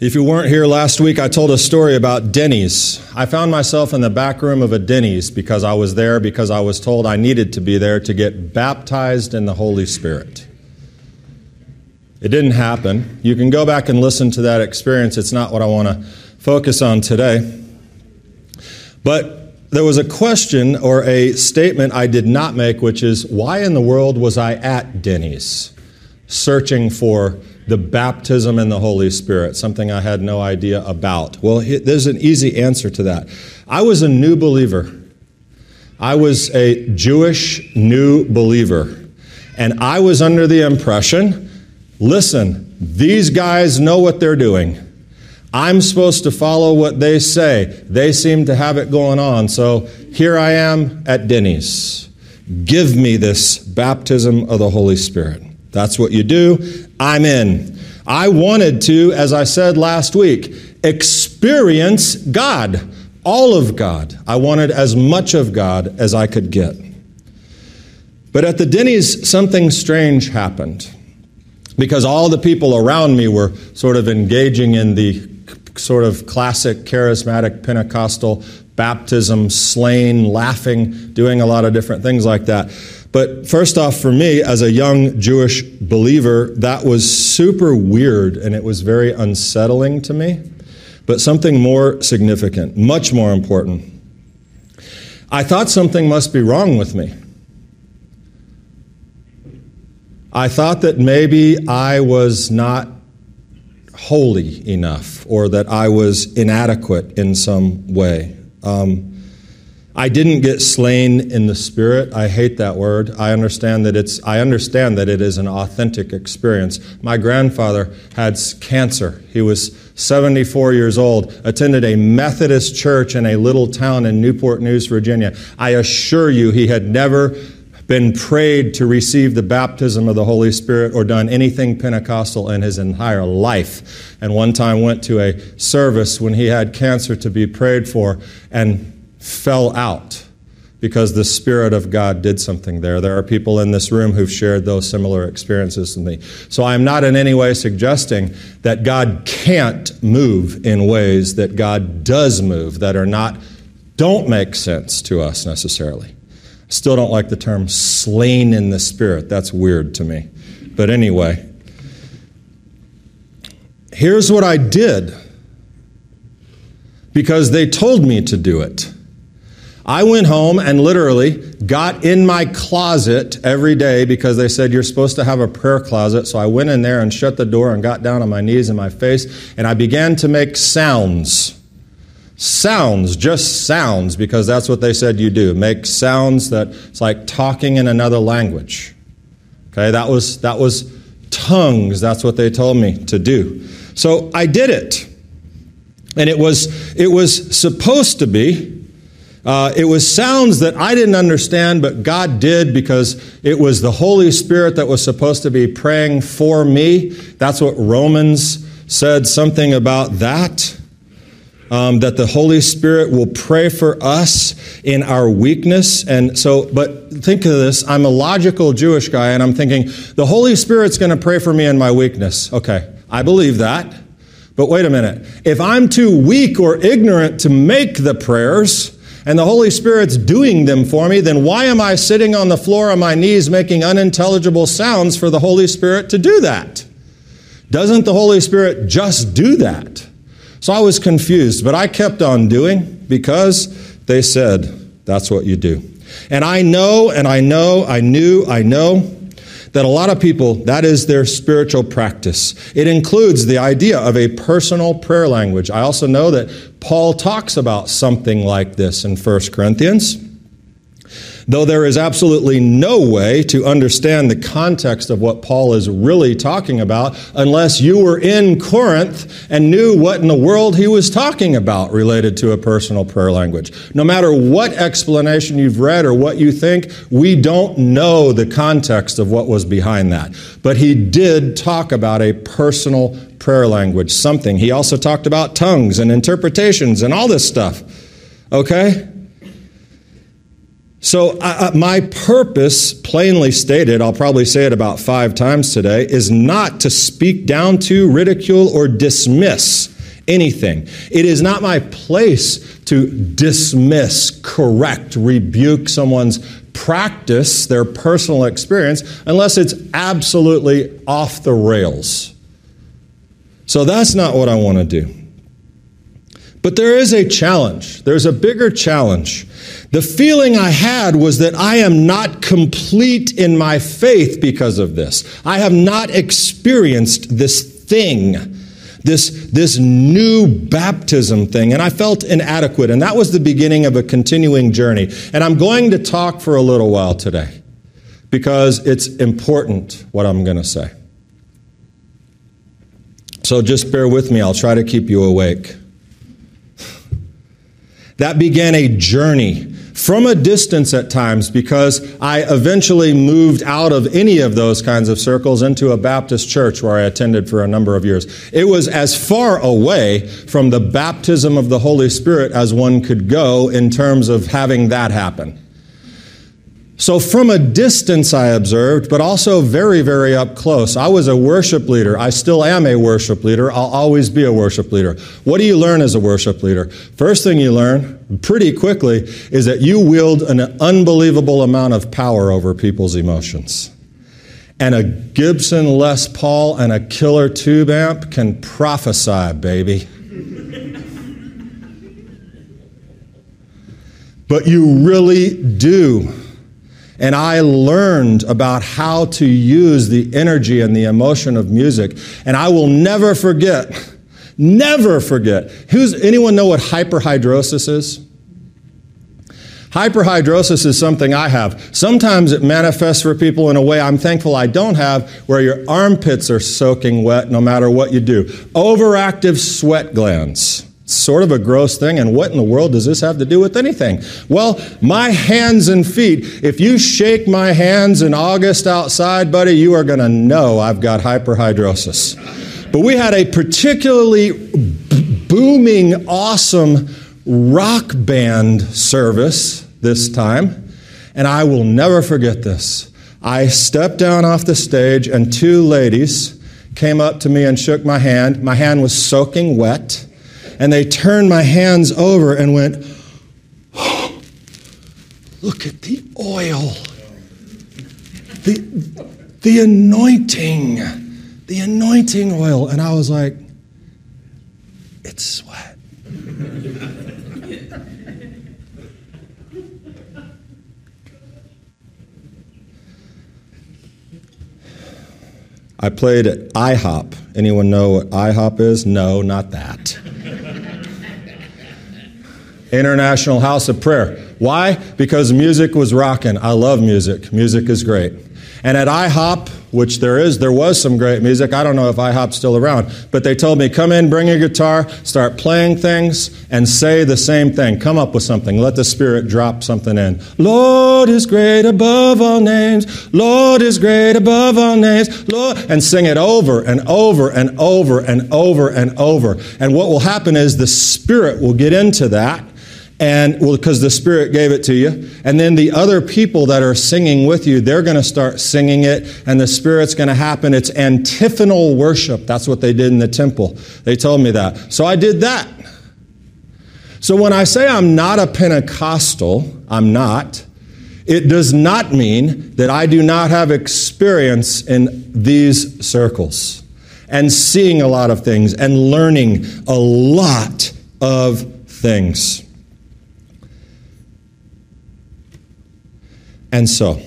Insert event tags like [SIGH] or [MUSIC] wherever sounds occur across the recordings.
If you weren't here last week, I told a story about Denny's. I found myself in the back room of a Denny's because I was there because I was told I needed to be there to get baptized in the Holy Spirit. It didn't happen. You can go back and listen to that experience. It's not what I want to focus on today. But there was a question or a statement I did not make, which is why in the world was I at Denny's searching for the baptism in the Holy Spirit, something I had no idea about? Well, there's an easy answer to that. I was a new believer. I was a Jewish new believer. And I was under the impression listen, these guys know what they're doing. I'm supposed to follow what they say. They seem to have it going on. So here I am at Denny's. Give me this baptism of the Holy Spirit. That's what you do. I'm in. I wanted to, as I said last week, experience God, all of God. I wanted as much of God as I could get. But at the Denny's, something strange happened because all the people around me were sort of engaging in the sort of classic charismatic Pentecostal baptism, slaying, laughing, doing a lot of different things like that. But first off, for me, as a young Jewish believer, that was super weird and it was very unsettling to me. But something more significant, much more important. I thought something must be wrong with me. I thought that maybe I was not holy enough or that I was inadequate in some way. Um, I didn't get slain in the spirit. I hate that word. I understand that it's I understand that it is an authentic experience. My grandfather had cancer. He was 74 years old, attended a Methodist church in a little town in Newport News, Virginia. I assure you he had never been prayed to receive the baptism of the Holy Spirit or done anything Pentecostal in his entire life. And one time went to a service when he had cancer to be prayed for and fell out because the Spirit of God did something there. There are people in this room who've shared those similar experiences with me. So I am not in any way suggesting that God can't move in ways that God does move that are not, don't make sense to us necessarily. Still don't like the term slain in the Spirit. That's weird to me. But anyway, here's what I did because they told me to do it. I went home and literally got in my closet every day because they said you're supposed to have a prayer closet. So I went in there and shut the door and got down on my knees and my face and I began to make sounds. Sounds, just sounds, because that's what they said you do. Make sounds that it's like talking in another language. Okay, that was that was tongues. That's what they told me to do. So I did it. And it was it was supposed to be uh, it was sounds that I didn't understand, but God did because it was the Holy Spirit that was supposed to be praying for me. That's what Romans said something about that. Um, that the Holy Spirit will pray for us in our weakness. And so, but think of this I'm a logical Jewish guy, and I'm thinking, the Holy Spirit's going to pray for me in my weakness. Okay, I believe that. But wait a minute. If I'm too weak or ignorant to make the prayers, and the Holy Spirit's doing them for me, then why am I sitting on the floor on my knees making unintelligible sounds for the Holy Spirit to do that? Doesn't the Holy Spirit just do that? So I was confused, but I kept on doing because they said that's what you do. And I know, and I know, I knew, I know that a lot of people, that is their spiritual practice. It includes the idea of a personal prayer language. I also know that Paul talks about something like this in 1 Corinthians though there is absolutely no way to understand the context of what Paul is really talking about unless you were in Corinth and knew what in the world he was talking about related to a personal prayer language. No matter what explanation you've read or what you think, we don't know the context of what was behind that. But he did talk about a personal prayer language, something. He also talked about tongues and interpretations and all this stuff. Okay? So, my purpose, plainly stated, I'll probably say it about five times today, is not to speak down to, ridicule, or dismiss anything. It is not my place to dismiss, correct, rebuke someone's practice, their personal experience, unless it's absolutely off the rails. So, that's not what I want to do. But there is a challenge. There's a bigger challenge. The feeling I had was that I am not complete in my faith because of this. I have not experienced this thing, this, this new baptism thing, and I felt inadequate. And that was the beginning of a continuing journey. And I'm going to talk for a little while today because it's important what I'm going to say. So just bear with me, I'll try to keep you awake. That began a journey from a distance at times because I eventually moved out of any of those kinds of circles into a Baptist church where I attended for a number of years. It was as far away from the baptism of the Holy Spirit as one could go in terms of having that happen. So, from a distance, I observed, but also very, very up close. I was a worship leader. I still am a worship leader. I'll always be a worship leader. What do you learn as a worship leader? First thing you learn pretty quickly is that you wield an unbelievable amount of power over people's emotions. And a Gibson Les Paul and a killer tube amp can prophesy, baby. but you really do and I learned about how to use the energy and the emotion of music. And I will never forget, never forget. Who's, anyone know what hyperhidrosis is? Hyperhidrosis is something I have. Sometimes it manifests for people in a way I'm thankful I don't have, where your armpits are soaking wet no matter what you do. Overactive sweat glands sort of a gross thing, and what in the world does this have to do with anything? Well, my hands and feet, if you shake my hands in August outside, buddy, you are going to know I've got hyperhidrosis. But we had a particularly b- booming, awesome rock band service this time, and I will never forget this. I stepped down off the stage, and two ladies came up to me and shook my hand. My hand was soaking wet and they turned my hands over and went, oh, [GASPS] Look at the oil, the, the anointing, the anointing oil. And I was like, It's sweat. I played at IHOP. Anyone know what IHOP is? No, not that. International House of Prayer. Why? Because music was rocking. I love music. Music is great. And at IHOP, which there is, there was some great music. I don't know if IHOP's still around, but they told me, come in, bring your guitar, start playing things, and say the same thing. Come up with something. Let the Spirit drop something in. Lord is great above all names. Lord is great above all names. Lord, and sing it over and over and over and over and over. And what will happen is the Spirit will get into that and well because the spirit gave it to you. And then the other people that are singing with you they're going to start singing it and the spirit's going to happen. It's antiphonal worship. That's what they did in the temple. They told me that. So i did that. So when i say i'm not a pentecostal i'm not it does not mean that i do not have experience in these circles and seeing a lot of things and learning a lot of things And so,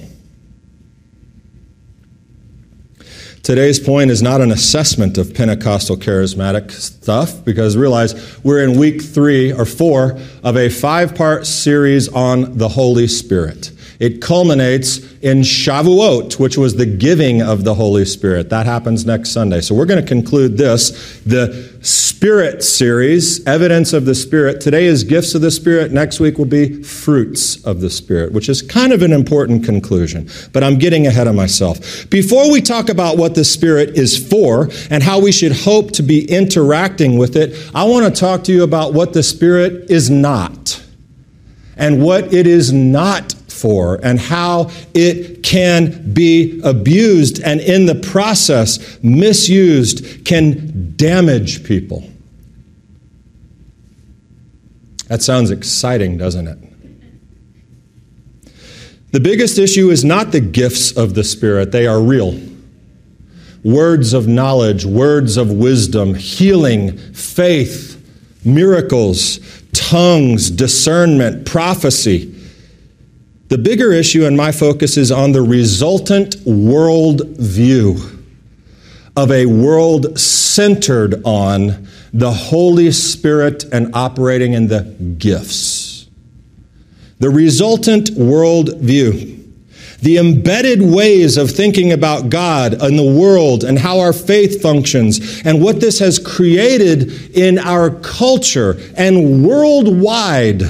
Today's point is not an assessment of Pentecostal charismatic stuff because realize we're in week three or four of a five part series on the Holy Spirit. It culminates in Shavuot, which was the giving of the Holy Spirit. That happens next Sunday. So we're going to conclude this. The Spirit series, Evidence of the Spirit. Today is Gifts of the Spirit. Next week will be Fruits of the Spirit, which is kind of an important conclusion. But I'm getting ahead of myself. Before we talk about what the Spirit is for and how we should hope to be interacting with it, I want to talk to you about what the Spirit is not and what it is not for and how it can be abused and in the process misused can damage people. That sounds exciting, doesn't it? The biggest issue is not the gifts of the Spirit, they are real. Words of knowledge, words of wisdom, healing, faith, miracles, tongues, discernment, prophecy. The bigger issue and my focus is on the resultant world view of a world centered on the Holy Spirit and operating in the gifts. The resultant world view. The embedded ways of thinking about God and the world and how our faith functions and what this has created in our culture and worldwide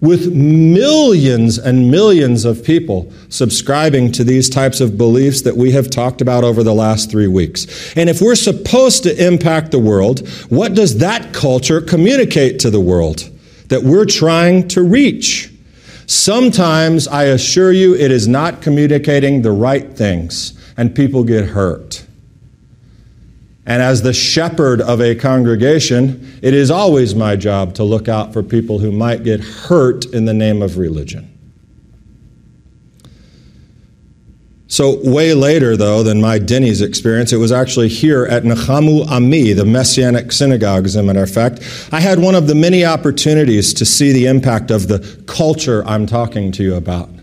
with millions and millions of people subscribing to these types of beliefs that we have talked about over the last three weeks. And if we're supposed to impact the world, what does that culture communicate to the world that we're trying to reach? Sometimes, I assure you, it is not communicating the right things, and people get hurt. And as the shepherd of a congregation, it is always my job to look out for people who might get hurt in the name of religion. So, way later, though, than my Denny's experience, it was actually here at Nachamu Ami, the Messianic synagogue, as a matter of fact. I had one of the many opportunities to see the impact of the culture I'm talking to you about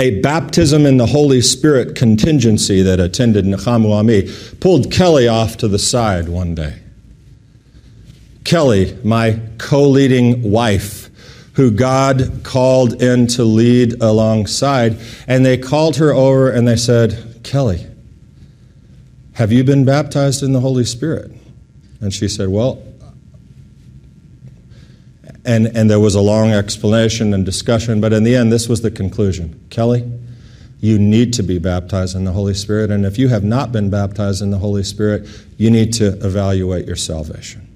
a baptism in the Holy Spirit contingency that attended Nachamu Ami pulled Kelly off to the side one day. Kelly, my co leading wife, who God called in to lead alongside, and they called her over and they said, Kelly, have you been baptized in the Holy Spirit? And she said, Well, and, and there was a long explanation and discussion, but in the end, this was the conclusion. Kelly, you need to be baptized in the Holy Spirit, and if you have not been baptized in the Holy Spirit, you need to evaluate your salvation.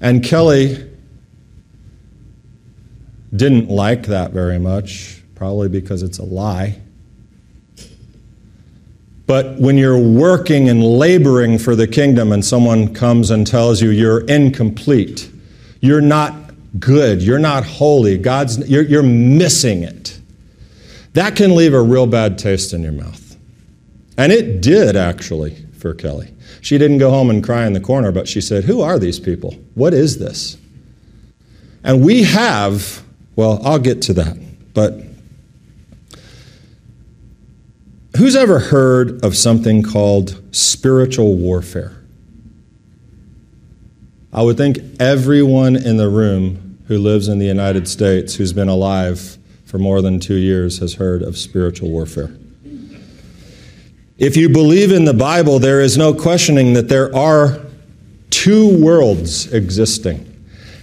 And Kelly didn't like that very much, probably because it's a lie. But when you're working and laboring for the kingdom and someone comes and tells you you're incomplete, you're not good, you're not holy, God's, you're, you're missing it, that can leave a real bad taste in your mouth. And it did actually for Kelly. She didn't go home and cry in the corner, but she said, Who are these people? What is this? And we have, well, I'll get to that, but Who's ever heard of something called spiritual warfare? I would think everyone in the room who lives in the United States who's been alive for more than two years has heard of spiritual warfare. If you believe in the Bible, there is no questioning that there are two worlds existing.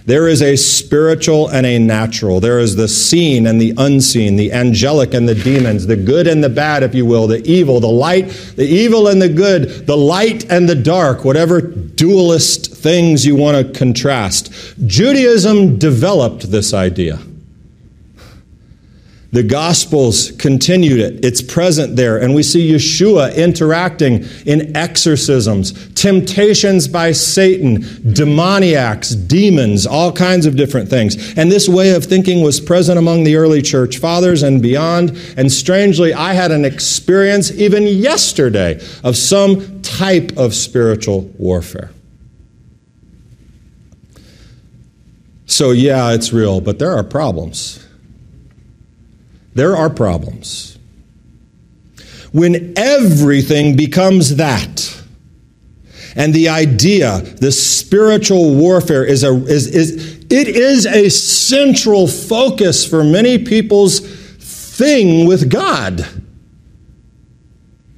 There is a spiritual and a natural. There is the seen and the unseen, the angelic and the demons, the good and the bad, if you will, the evil, the light, the evil and the good, the light and the dark, whatever dualist things you want to contrast. Judaism developed this idea. The Gospels continued it. It's present there. And we see Yeshua interacting in exorcisms, temptations by Satan, demoniacs, demons, all kinds of different things. And this way of thinking was present among the early church fathers and beyond. And strangely, I had an experience even yesterday of some type of spiritual warfare. So, yeah, it's real, but there are problems. There are problems. When everything becomes that, and the idea, the spiritual warfare is a is, is it is a central focus for many people's thing with God.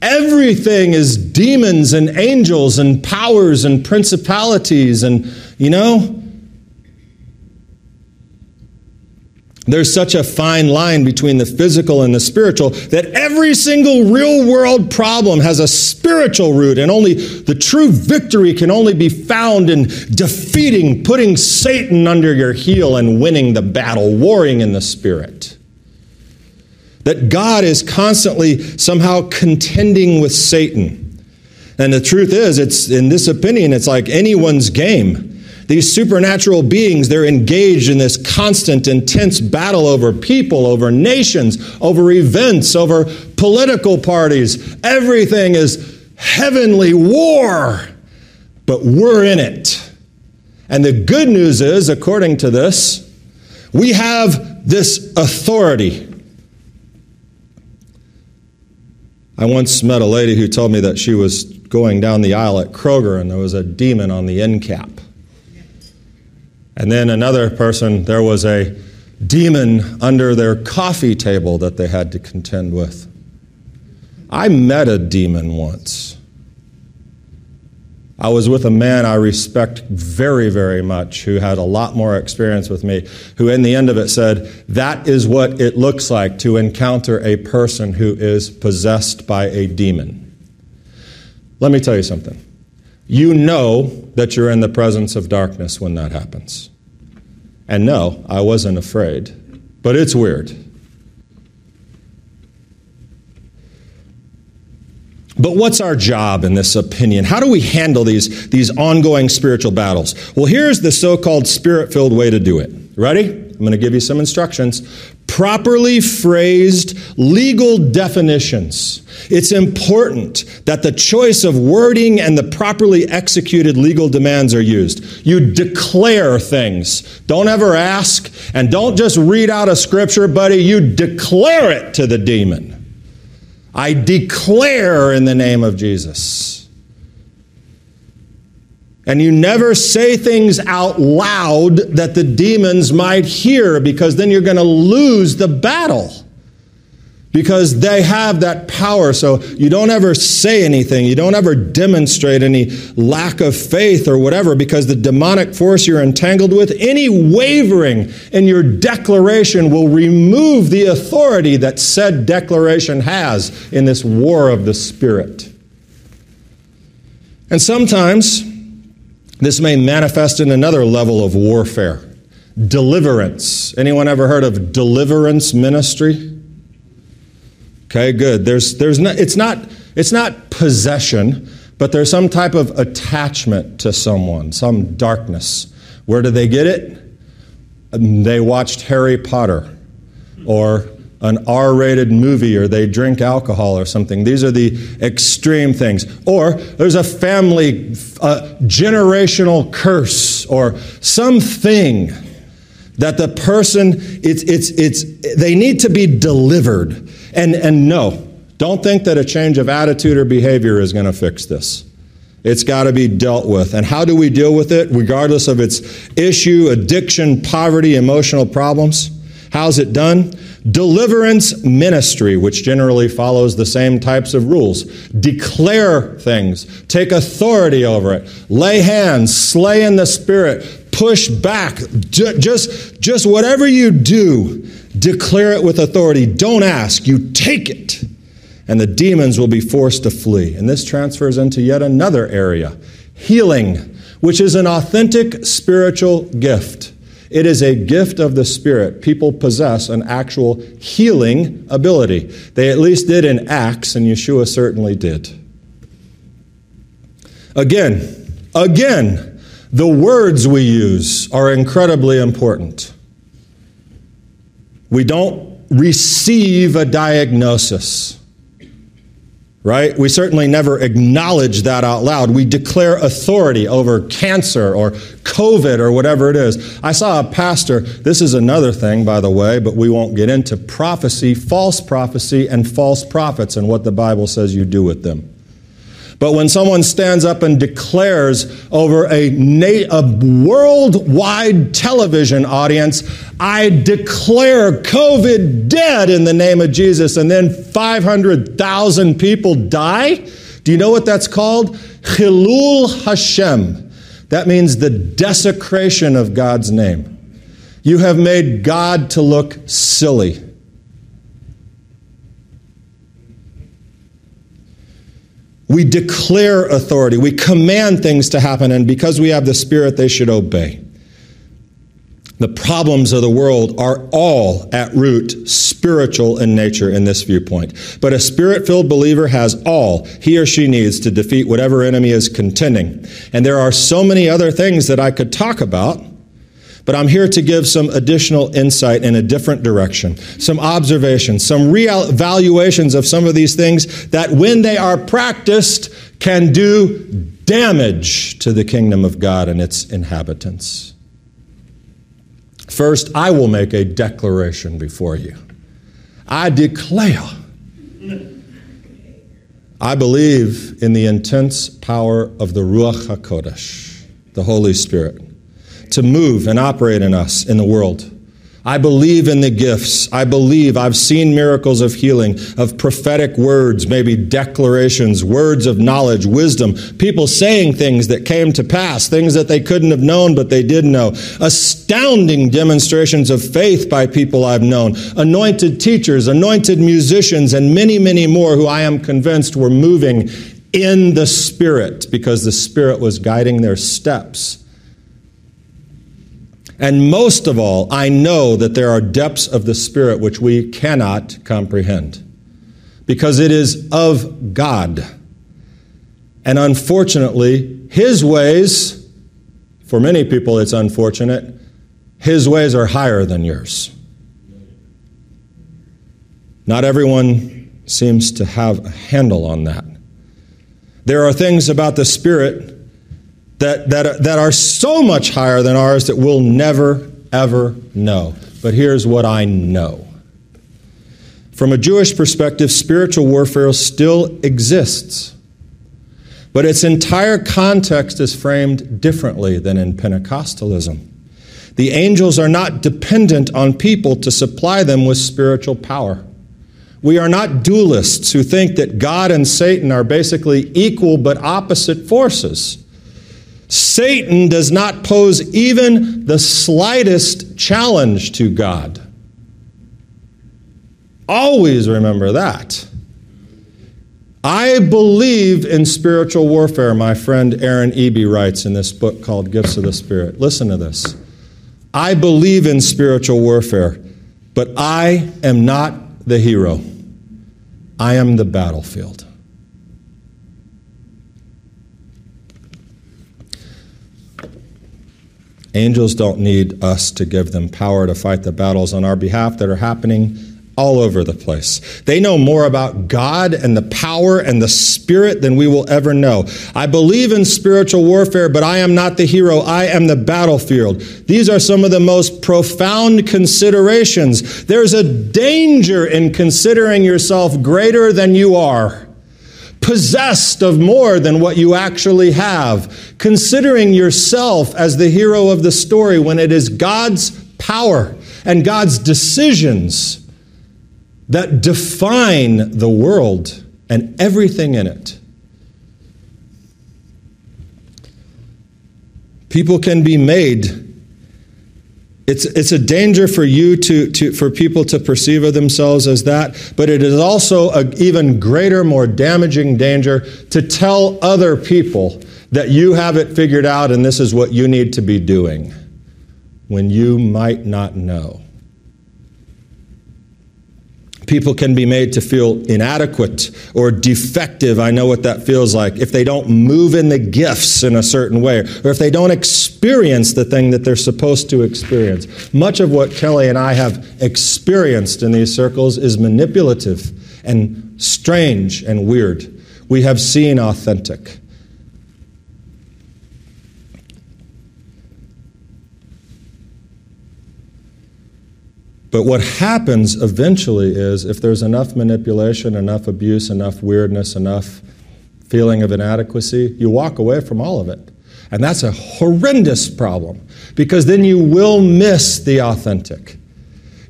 Everything is demons and angels and powers and principalities and you know there's such a fine line between the physical and the spiritual that every single real world problem has a spiritual root, and only the true victory can only be found in defeating, putting Satan under your heel, and winning the battle, warring in the spirit. That God is constantly somehow contending with Satan. And the truth is, it's in this opinion, it's like anyone's game. These supernatural beings, they're engaged in this constant, intense battle over people, over nations, over events, over political parties. Everything is heavenly war, but we're in it. And the good news is, according to this, we have this authority. I once met a lady who told me that she was going down the aisle at Kroger and there was a demon on the end cap. And then another person, there was a demon under their coffee table that they had to contend with. I met a demon once. I was with a man I respect very, very much who had a lot more experience with me, who in the end of it said, That is what it looks like to encounter a person who is possessed by a demon. Let me tell you something. You know that you're in the presence of darkness when that happens. And no, I wasn't afraid, but it's weird. But what's our job in this opinion? How do we handle these, these ongoing spiritual battles? Well, here's the so called spirit filled way to do it. Ready? I'm going to give you some instructions. Properly phrased legal definitions. It's important that the choice of wording and the properly executed legal demands are used. You declare things. Don't ever ask, and don't just read out a scripture, buddy. You declare it to the demon. I declare in the name of Jesus. And you never say things out loud that the demons might hear because then you're going to lose the battle because they have that power. So you don't ever say anything. You don't ever demonstrate any lack of faith or whatever because the demonic force you're entangled with, any wavering in your declaration will remove the authority that said declaration has in this war of the Spirit. And sometimes this may manifest in another level of warfare deliverance. Anyone ever heard of deliverance ministry? Okay, good. There's, there's not, it's, not, it's not possession, but there's some type of attachment to someone, some darkness. Where do they get it? They watched Harry Potter or an R rated movie or they drink alcohol or something. These are the extreme things. Or there's a family, a generational curse or something that the person, it's, it's, it's, they need to be delivered. And, and no, don't think that a change of attitude or behavior is going to fix this. It's got to be dealt with. And how do we deal with it, regardless of its issue, addiction, poverty, emotional problems? How's it done? Deliverance ministry, which generally follows the same types of rules. Declare things, take authority over it, lay hands, slay in the spirit, push back. Just, just whatever you do, Declare it with authority. Don't ask, you take it. And the demons will be forced to flee. And this transfers into yet another area healing, which is an authentic spiritual gift. It is a gift of the Spirit. People possess an actual healing ability. They at least did in Acts, and Yeshua certainly did. Again, again, the words we use are incredibly important. We don't receive a diagnosis, right? We certainly never acknowledge that out loud. We declare authority over cancer or COVID or whatever it is. I saw a pastor, this is another thing, by the way, but we won't get into prophecy, false prophecy, and false prophets and what the Bible says you do with them. But when someone stands up and declares over a, na- a worldwide television audience, I declare COVID dead in the name of Jesus, and then 500,000 people die, do you know what that's called? Chilul Hashem. That means the desecration of God's name. You have made God to look silly. We declare authority. We command things to happen, and because we have the Spirit, they should obey. The problems of the world are all at root spiritual in nature in this viewpoint. But a spirit filled believer has all he or she needs to defeat whatever enemy is contending. And there are so many other things that I could talk about, but I'm here to give some additional insight in a different direction, some observations, some real of some of these things that, when they are practiced, can do damage to the kingdom of God and its inhabitants. First, I will make a declaration before you. I declare. I believe in the intense power of the Ruach HaKodesh, the Holy Spirit, to move and operate in us in the world. I believe in the gifts. I believe I've seen miracles of healing, of prophetic words, maybe declarations, words of knowledge, wisdom, people saying things that came to pass, things that they couldn't have known but they did know. Astounding demonstrations of faith by people I've known, anointed teachers, anointed musicians, and many, many more who I am convinced were moving in the Spirit because the Spirit was guiding their steps. And most of all, I know that there are depths of the Spirit which we cannot comprehend because it is of God. And unfortunately, His ways, for many people it's unfortunate, His ways are higher than yours. Not everyone seems to have a handle on that. There are things about the Spirit that, that, that are so much higher than ours that we'll never, ever know. But here's what I know. From a Jewish perspective, spiritual warfare still exists. But its entire context is framed differently than in Pentecostalism. The angels are not dependent on people to supply them with spiritual power. We are not dualists who think that God and Satan are basically equal but opposite forces. Satan does not pose even the slightest challenge to God. Always remember that. I believe in spiritual warfare, my friend Aaron Eby writes in this book called Gifts of the Spirit. Listen to this. I believe in spiritual warfare, but I am not the hero. I am the battlefield. Angels don't need us to give them power to fight the battles on our behalf that are happening all over the place. They know more about God and the power and the spirit than we will ever know. I believe in spiritual warfare, but I am not the hero. I am the battlefield. These are some of the most profound considerations. There's a danger in considering yourself greater than you are possessed of more than what you actually have, considering yourself as the hero of the story when it is God's power and God's decisions that define the world and everything in it. People can be made it's, it's a danger for you to, to, for people to perceive of themselves as that, but it is also an even greater, more damaging danger to tell other people that you have it figured out and this is what you need to be doing when you might not know. People can be made to feel inadequate or defective. I know what that feels like. If they don't move in the gifts in a certain way, or if they don't experience the thing that they're supposed to experience. Much of what Kelly and I have experienced in these circles is manipulative and strange and weird. We have seen authentic. But what happens eventually is if there's enough manipulation, enough abuse, enough weirdness, enough feeling of inadequacy, you walk away from all of it. And that's a horrendous problem because then you will miss the authentic.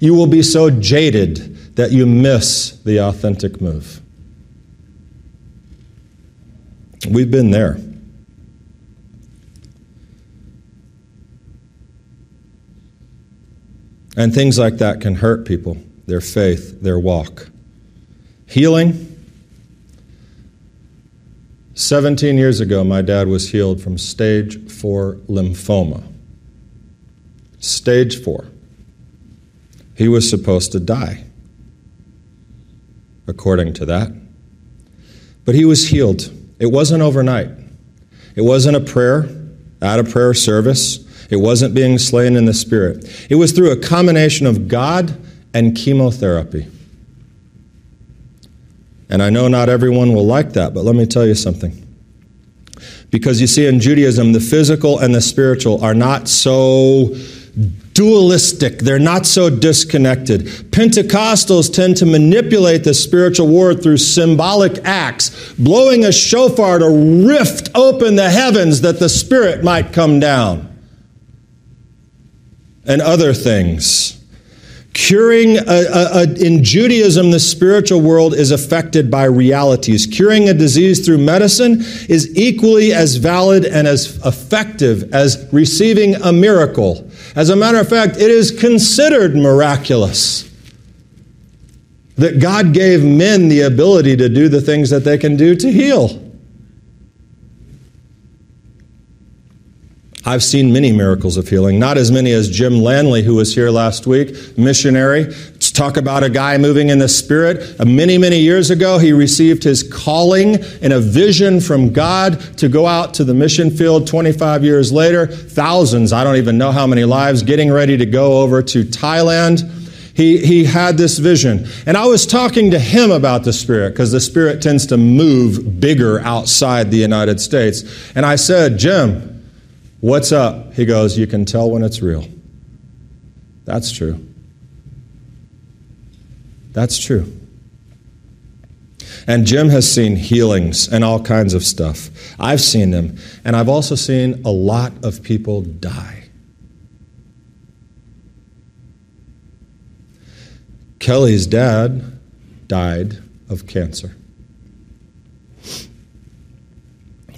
You will be so jaded that you miss the authentic move. We've been there. And things like that can hurt people, their faith, their walk. Healing. 17 years ago, my dad was healed from stage 4 lymphoma. Stage 4. He was supposed to die, according to that. But he was healed. It wasn't overnight. It wasn't a prayer at a prayer service. It wasn't being slain in the spirit. It was through a combination of God and chemotherapy. And I know not everyone will like that, but let me tell you something. Because you see, in Judaism, the physical and the spiritual are not so dualistic, they're not so disconnected. Pentecostals tend to manipulate the spiritual world through symbolic acts, blowing a shofar to rift open the heavens that the Spirit might come down, and other things. Curing, a, a, a, in Judaism, the spiritual world is affected by realities. Curing a disease through medicine is equally as valid and as effective as receiving a miracle. As a matter of fact, it is considered miraculous that God gave men the ability to do the things that they can do to heal. I've seen many miracles of healing, not as many as Jim Lanley, who was here last week, missionary. Let's talk about a guy moving in the Spirit. Uh, many, many years ago, he received his calling in a vision from God to go out to the mission field 25 years later. Thousands, I don't even know how many lives, getting ready to go over to Thailand. He, he had this vision. And I was talking to him about the Spirit because the Spirit tends to move bigger outside the United States. And I said, Jim, What's up? He goes, You can tell when it's real. That's true. That's true. And Jim has seen healings and all kinds of stuff. I've seen them. And I've also seen a lot of people die. Kelly's dad died of cancer.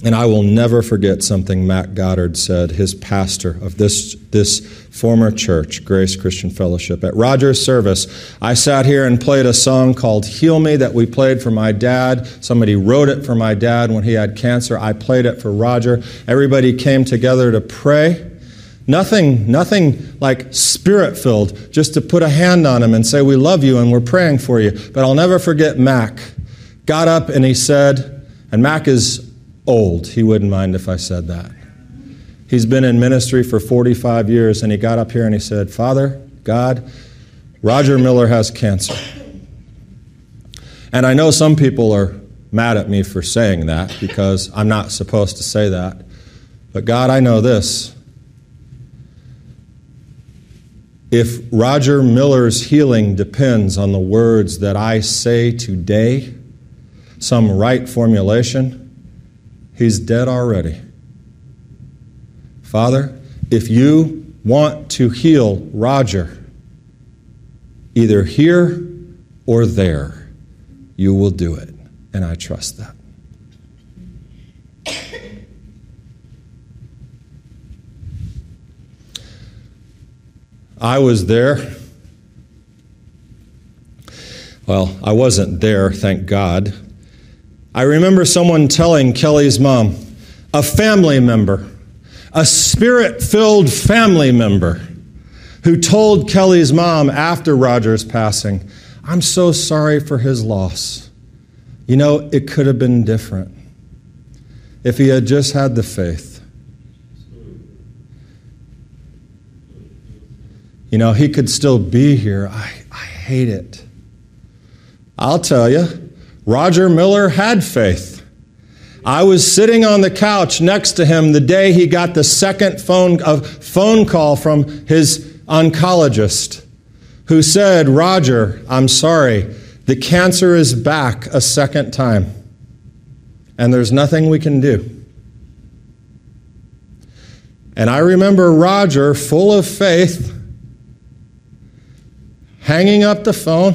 And I will never forget something Matt Goddard said, his pastor of this, this former church, Grace Christian Fellowship. At Roger's service, I sat here and played a song called Heal Me that we played for my dad. Somebody wrote it for my dad when he had cancer. I played it for Roger. Everybody came together to pray. Nothing, nothing like spirit filled, just to put a hand on him and say, We love you and we're praying for you. But I'll never forget Mac. Got up and he said, and Mac is old. He wouldn't mind if I said that. He's been in ministry for 45 years, and he got up here and he said, Father, God, Roger Miller has cancer. And I know some people are mad at me for saying that because I'm not supposed to say that. But God, I know this. If Roger Miller's healing depends on the words that I say today, some right formulation, He's dead already. Father, if you want to heal Roger, either here or there, you will do it. And I trust that. I was there. Well, I wasn't there, thank God. I remember someone telling Kelly's mom, a family member, a spirit filled family member, who told Kelly's mom after Roger's passing, I'm so sorry for his loss. You know, it could have been different if he had just had the faith. You know, he could still be here. I, I hate it. I'll tell you, Roger Miller had faith. I was sitting on the couch next to him the day he got the second phone, uh, phone call from his oncologist who said, Roger, I'm sorry, the cancer is back a second time, and there's nothing we can do. And I remember Roger, full of faith, hanging up the phone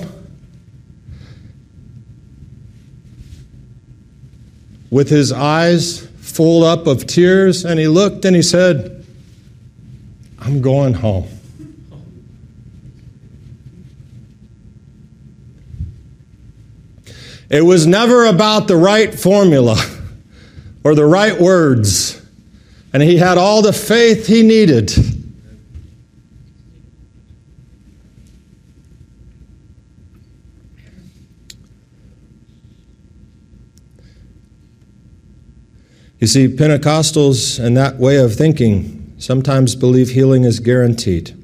with his eyes full up of tears, and he looked and he said, I'm going home. It was never about the right formula or the right words. And he had all the faith he needed You see, Pentecostals and that way of thinking sometimes believe healing is guaranteed.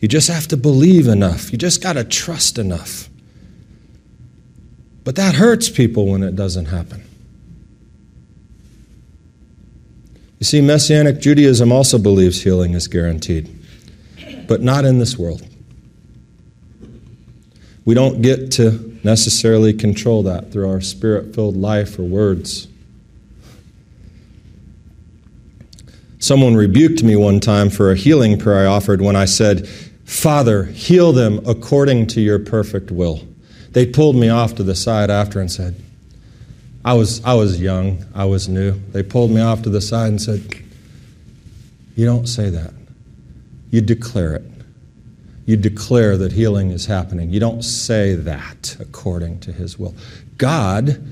You just have to believe enough. You just got to trust enough. But that hurts people when it doesn't happen. You see, Messianic Judaism also believes healing is guaranteed, but not in this world. We don't get to necessarily control that through our spirit filled life or words. Someone rebuked me one time for a healing prayer I offered when I said, Father, heal them according to your perfect will. They pulled me off to the side after and said, I was, I was young, I was new. They pulled me off to the side and said, You don't say that. You declare it. You declare that healing is happening. You don't say that according to His will. God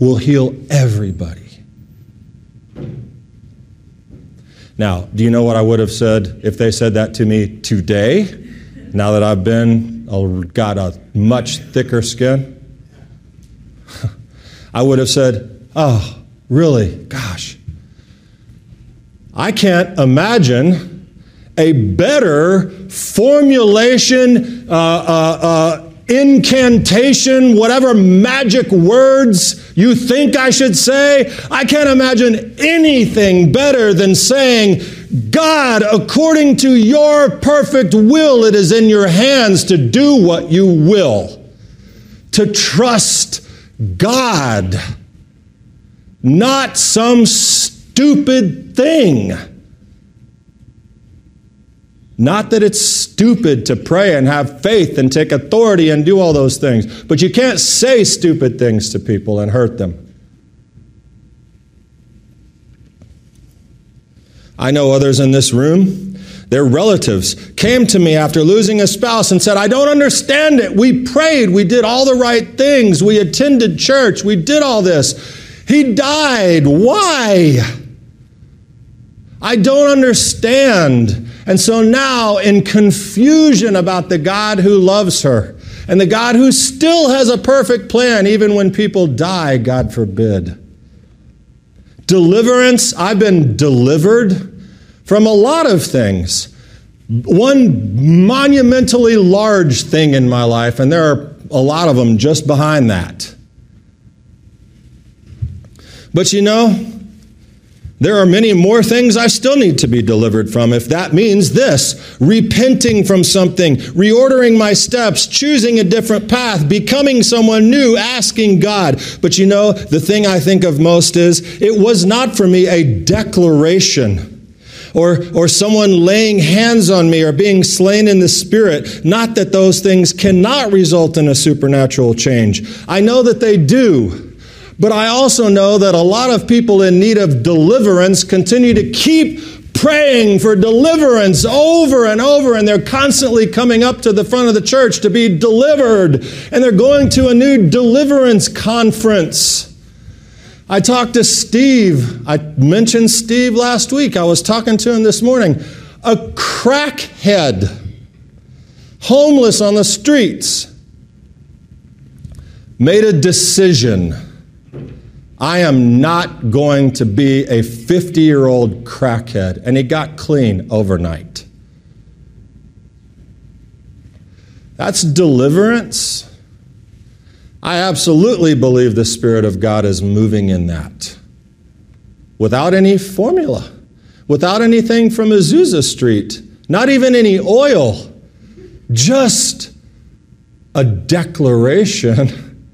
will heal everybody. Now, do you know what I would have said if they said that to me today? Now that I've been, got a much thicker skin? [LAUGHS] I would have said, Oh, really? Gosh. I can't imagine a better formulation, uh, uh, uh, incantation, whatever magic words you think I should say. I can't imagine anything better than saying, God, according to your perfect will, it is in your hands to do what you will. To trust God, not some stupid thing. Not that it's stupid to pray and have faith and take authority and do all those things, but you can't say stupid things to people and hurt them. I know others in this room, their relatives came to me after losing a spouse and said, I don't understand it. We prayed, we did all the right things, we attended church, we did all this. He died. Why? I don't understand. And so now, in confusion about the God who loves her and the God who still has a perfect plan, even when people die, God forbid. Deliverance, I've been delivered from a lot of things. One monumentally large thing in my life, and there are a lot of them just behind that. But you know, there are many more things I still need to be delivered from. If that means this repenting from something, reordering my steps, choosing a different path, becoming someone new, asking God. But you know, the thing I think of most is it was not for me a declaration. Or, or someone laying hands on me or being slain in the spirit. Not that those things cannot result in a supernatural change. I know that they do. But I also know that a lot of people in need of deliverance continue to keep praying for deliverance over and over, and they're constantly coming up to the front of the church to be delivered, and they're going to a new deliverance conference. I talked to Steve. I mentioned Steve last week. I was talking to him this morning. A crackhead, homeless on the streets, made a decision I am not going to be a 50 year old crackhead. And he got clean overnight. That's deliverance. I absolutely believe the Spirit of God is moving in that without any formula, without anything from Azusa Street, not even any oil, just a declaration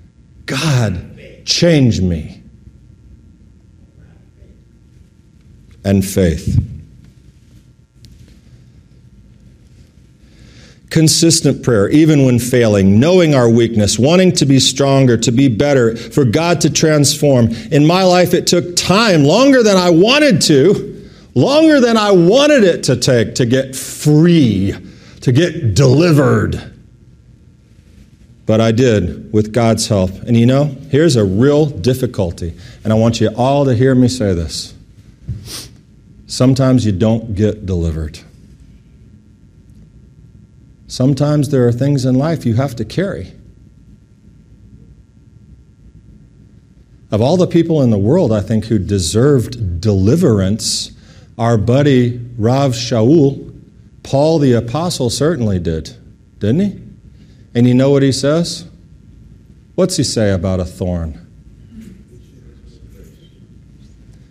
[LAUGHS] God Change me. And faith. Consistent prayer, even when failing, knowing our weakness, wanting to be stronger, to be better, for God to transform. In my life, it took time, longer than I wanted to, longer than I wanted it to take to get free, to get delivered. But I did with God's help. And you know, here's a real difficulty, and I want you all to hear me say this. Sometimes you don't get delivered. Sometimes there are things in life you have to carry. Of all the people in the world, I think, who deserved deliverance, our buddy Rav Shaul, Paul the Apostle, certainly did, didn't he? And you know what he says? What's he say about a thorn?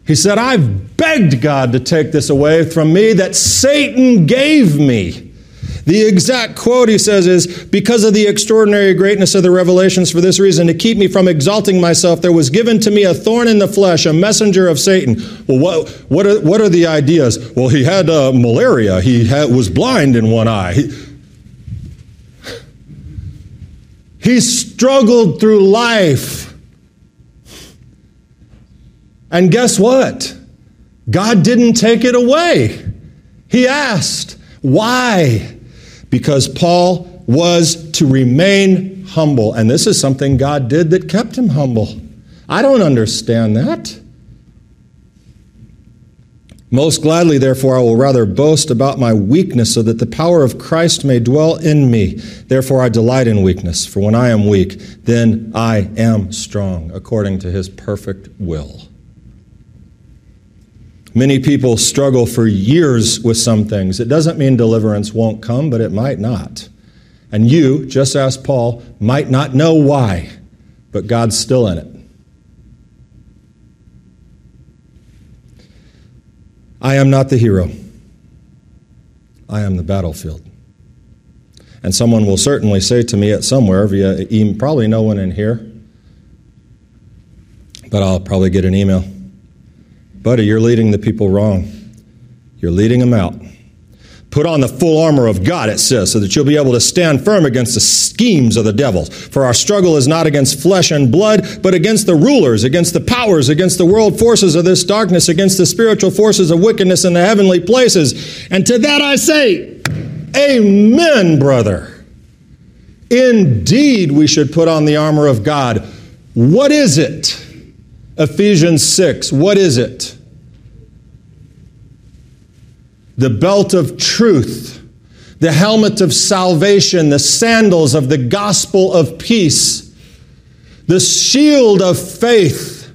He said, I've begged God to take this away from me that Satan gave me. The exact quote he says is Because of the extraordinary greatness of the revelations, for this reason, to keep me from exalting myself, there was given to me a thorn in the flesh, a messenger of Satan. Well, what, what, are, what are the ideas? Well, he had uh, malaria, he had, was blind in one eye. He, he struggled through life. And guess what? God didn't take it away. He asked, Why? because Paul was to remain humble. And this is something God did that kept him humble. I don't understand that. Most gladly, therefore, I will rather boast about my weakness so that the power of Christ may dwell in me. Therefore, I delight in weakness, for when I am weak, then I am strong, according to his perfect will. Many people struggle for years with some things. It doesn't mean deliverance won't come, but it might not. And you, just as Paul, might not know why, but God's still in it. I am not the hero. I am the battlefield. And someone will certainly say to me at somewhere via email, probably no one in here, but I'll probably get an email. Buddy, you're leading the people wrong. You're leading them out. Put on the full armor of God, it says, so that you'll be able to stand firm against the schemes of the devil. For our struggle is not against flesh and blood, but against the rulers, against the powers, against the world forces of this darkness, against the spiritual forces of wickedness in the heavenly places. And to that I say, Amen, brother. Indeed, we should put on the armor of God. What is it? Ephesians 6. What is it? The belt of truth, the helmet of salvation, the sandals of the gospel of peace, the shield of faith,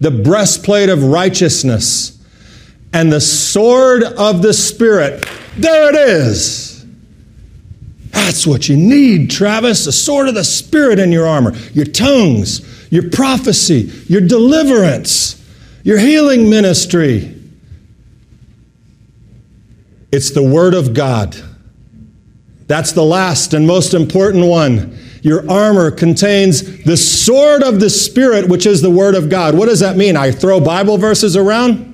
the breastplate of righteousness, and the sword of the Spirit. There it is. That's what you need, Travis. The sword of the Spirit in your armor, your tongues, your prophecy, your deliverance, your healing ministry it's the Word of God. That's the last and most important one. Your armor contains the sword of the Spirit, which is the Word of God. What does that mean? I throw Bible verses around?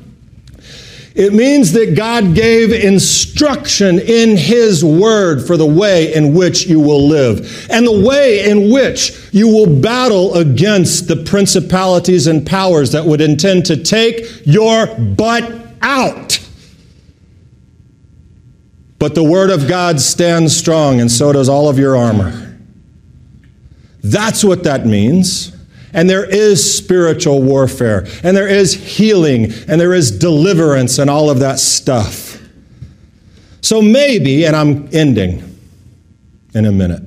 It means that God gave instruction in His Word for the way in which you will live and the way in which you will battle against the principalities and powers that would intend to take your butt out. But the Word of God stands strong, and so does all of your armor. That's what that means. And there is spiritual warfare, and there is healing, and there is deliverance, and all of that stuff. So maybe, and I'm ending in a minute.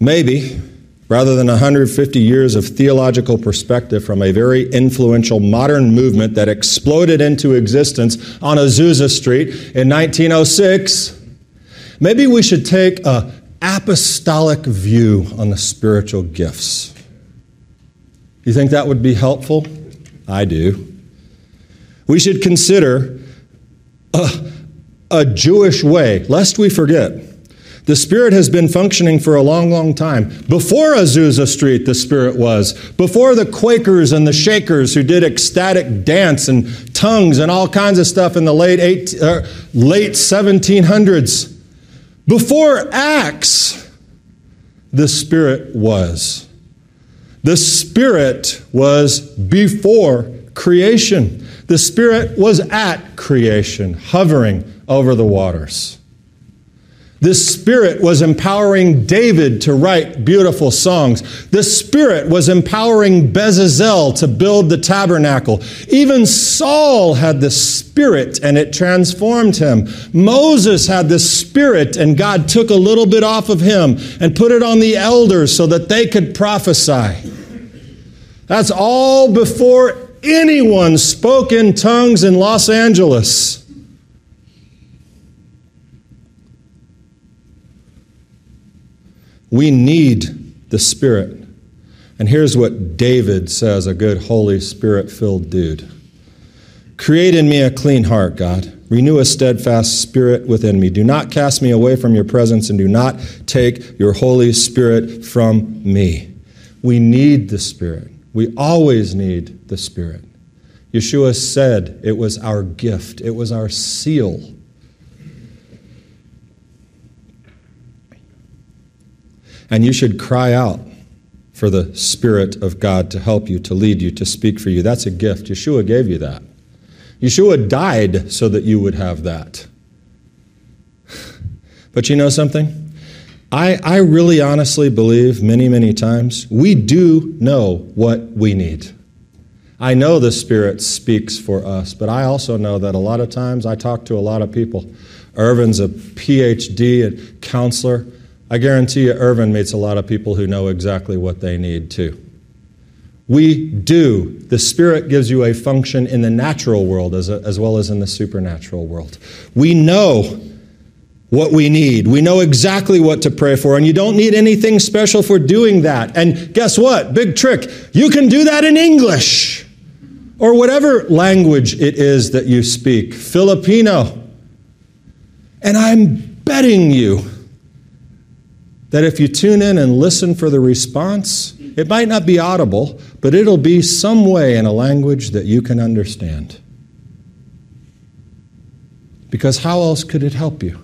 Maybe rather than 150 years of theological perspective from a very influential modern movement that exploded into existence on Azusa Street in 1906, maybe we should take a apostolic view on the spiritual gifts. You think that would be helpful? I do. We should consider a, a Jewish way, lest we forget the Spirit has been functioning for a long, long time. Before Azusa Street, the Spirit was. Before the Quakers and the Shakers who did ecstatic dance and tongues and all kinds of stuff in the late, eight, uh, late 1700s. Before Acts, the Spirit was. The Spirit was before creation. The Spirit was at creation, hovering over the waters. The Spirit was empowering David to write beautiful songs. The Spirit was empowering Bezalel to build the tabernacle. Even Saul had the Spirit and it transformed him. Moses had the Spirit and God took a little bit off of him and put it on the elders so that they could prophesy. That's all before anyone spoke in tongues in Los Angeles. We need the Spirit. And here's what David says a good Holy Spirit filled dude Create in me a clean heart, God. Renew a steadfast spirit within me. Do not cast me away from your presence and do not take your Holy Spirit from me. We need the Spirit. We always need the Spirit. Yeshua said it was our gift, it was our seal. And you should cry out for the Spirit of God to help you, to lead you, to speak for you. That's a gift. Yeshua gave you that. Yeshua died so that you would have that. [LAUGHS] But you know something? I, I really honestly believe many, many times we do know what we need. I know the Spirit speaks for us, but I also know that a lot of times I talk to a lot of people. Irvin's a PhD and counselor. I guarantee you, Irvin meets a lot of people who know exactly what they need too. We do. The Spirit gives you a function in the natural world as, a, as well as in the supernatural world. We know what we need. We know exactly what to pray for, and you don't need anything special for doing that. And guess what? Big trick. You can do that in English or whatever language it is that you speak, Filipino. And I'm betting you that if you tune in and listen for the response, it might not be audible, but it'll be some way in a language that you can understand. Because how else could it help you?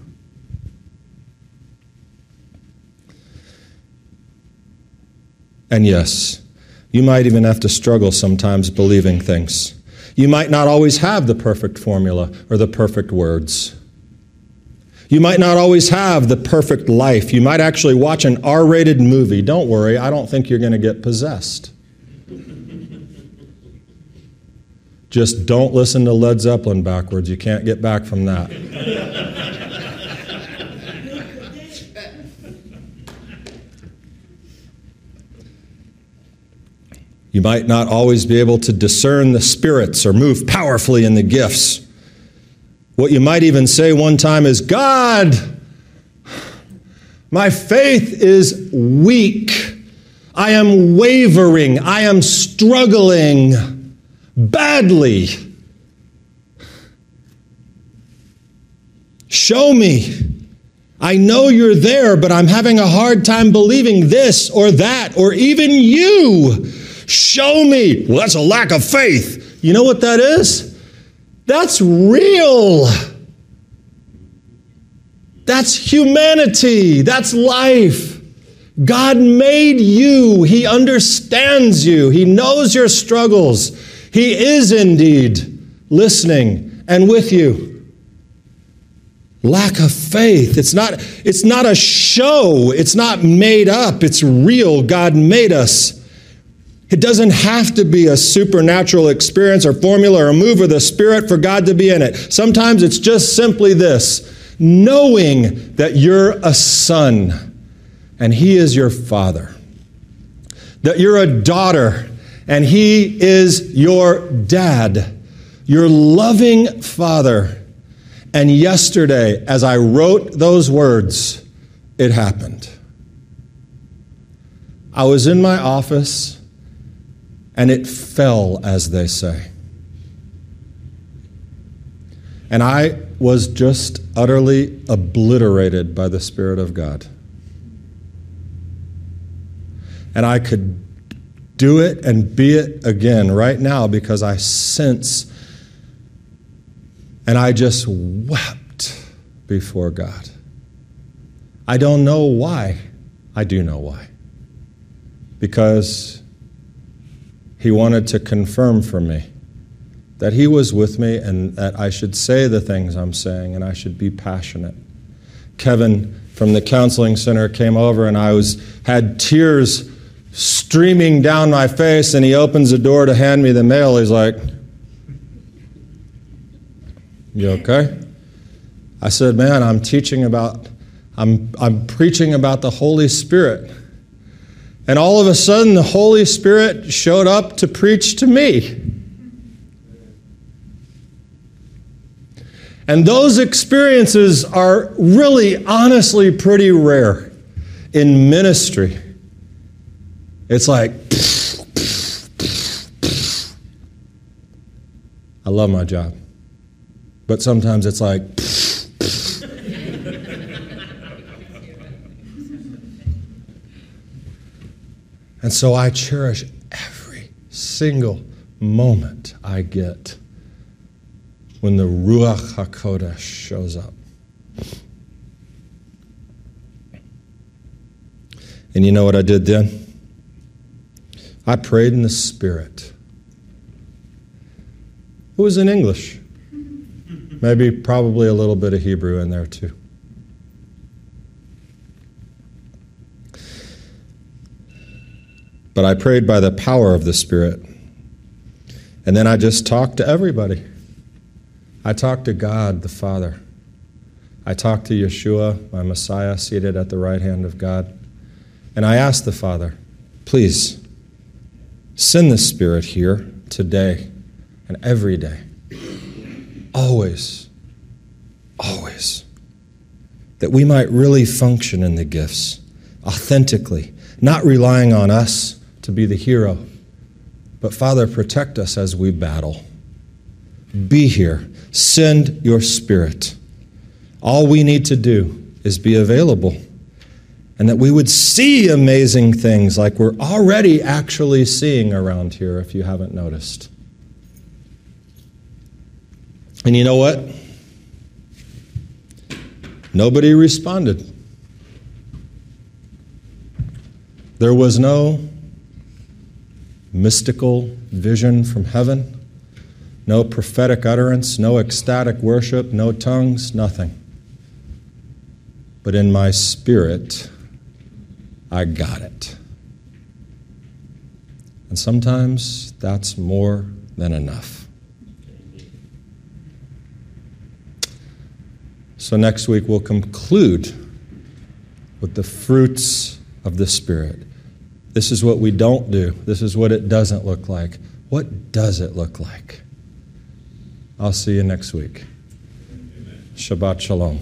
And yes, you might even have to struggle sometimes believing things. You might not always have the perfect formula or the perfect words. You might not always have the perfect life. You might actually watch an R rated movie. Don't worry, I don't think you're going to get possessed. Just don't listen to Led Zeppelin backwards. You can't get back from that. You might not always be able to discern the spirits or move powerfully in the gifts. What you might even say one time is God, my faith is weak. I am wavering. I am struggling badly. Show me. I know you're there, but I'm having a hard time believing this or that or even you. Show me. Well, that's a lack of faith. You know what that is? That's real. That's humanity. That's life. God made you. He understands you. He knows your struggles. He is indeed listening and with you. Lack of faith. It's not, it's not a show. It's not made up. It's real. God made us. It doesn't have to be a supernatural experience or formula or move of the Spirit for God to be in it. Sometimes it's just simply this knowing that you're a son and He is your father, that you're a daughter and He is your dad, your loving father. And yesterday, as I wrote those words, it happened. I was in my office and it fell, as they say. And I was just utterly obliterated by the Spirit of God. And I could do it and be it again right now because I sense and I just wept before God. I don't know why. I do know why. Because he wanted to confirm for me that He was with me and that I should say the things I'm saying and I should be passionate. Kevin from the counseling center came over and I was had tears streaming down my face and he opens the door to hand me the mail. He's like, You okay? I said, Man, I'm teaching about, I'm, I'm preaching about the Holy Spirit. And all of a sudden, the Holy Spirit showed up to preach to me. And those experiences are really, honestly, pretty rare in ministry. It's like, I love my job. But sometimes it's like, and so I cherish every single moment I get when the Ruach HaKodesh shows up. And you know what I did then? I prayed in the Spirit. It was in English. Maybe, probably a little bit of Hebrew in there too. But I prayed by the power of the Spirit. And then I just talked to everybody. I talked to God the Father. I talked to Yeshua, my Messiah, seated at the right hand of God. And I asked the Father, please send the Spirit here today and every day. Always, always. That we might really function in the gifts authentically, not relying on us to be the hero, but Father, protect us as we battle. Be here Send your spirit. All we need to do is be available. And that we would see amazing things like we're already actually seeing around here, if you haven't noticed. And you know what? Nobody responded. There was no mystical vision from heaven no prophetic utterance, no ecstatic worship, no tongues, nothing. But in my spirit, I got it. And sometimes that's more than enough. So next week we'll conclude with the fruits of the Spirit. This is what we don't do. This is what it doesn't look like. What does it look like? I'll see you next week. Shabbat Shalom.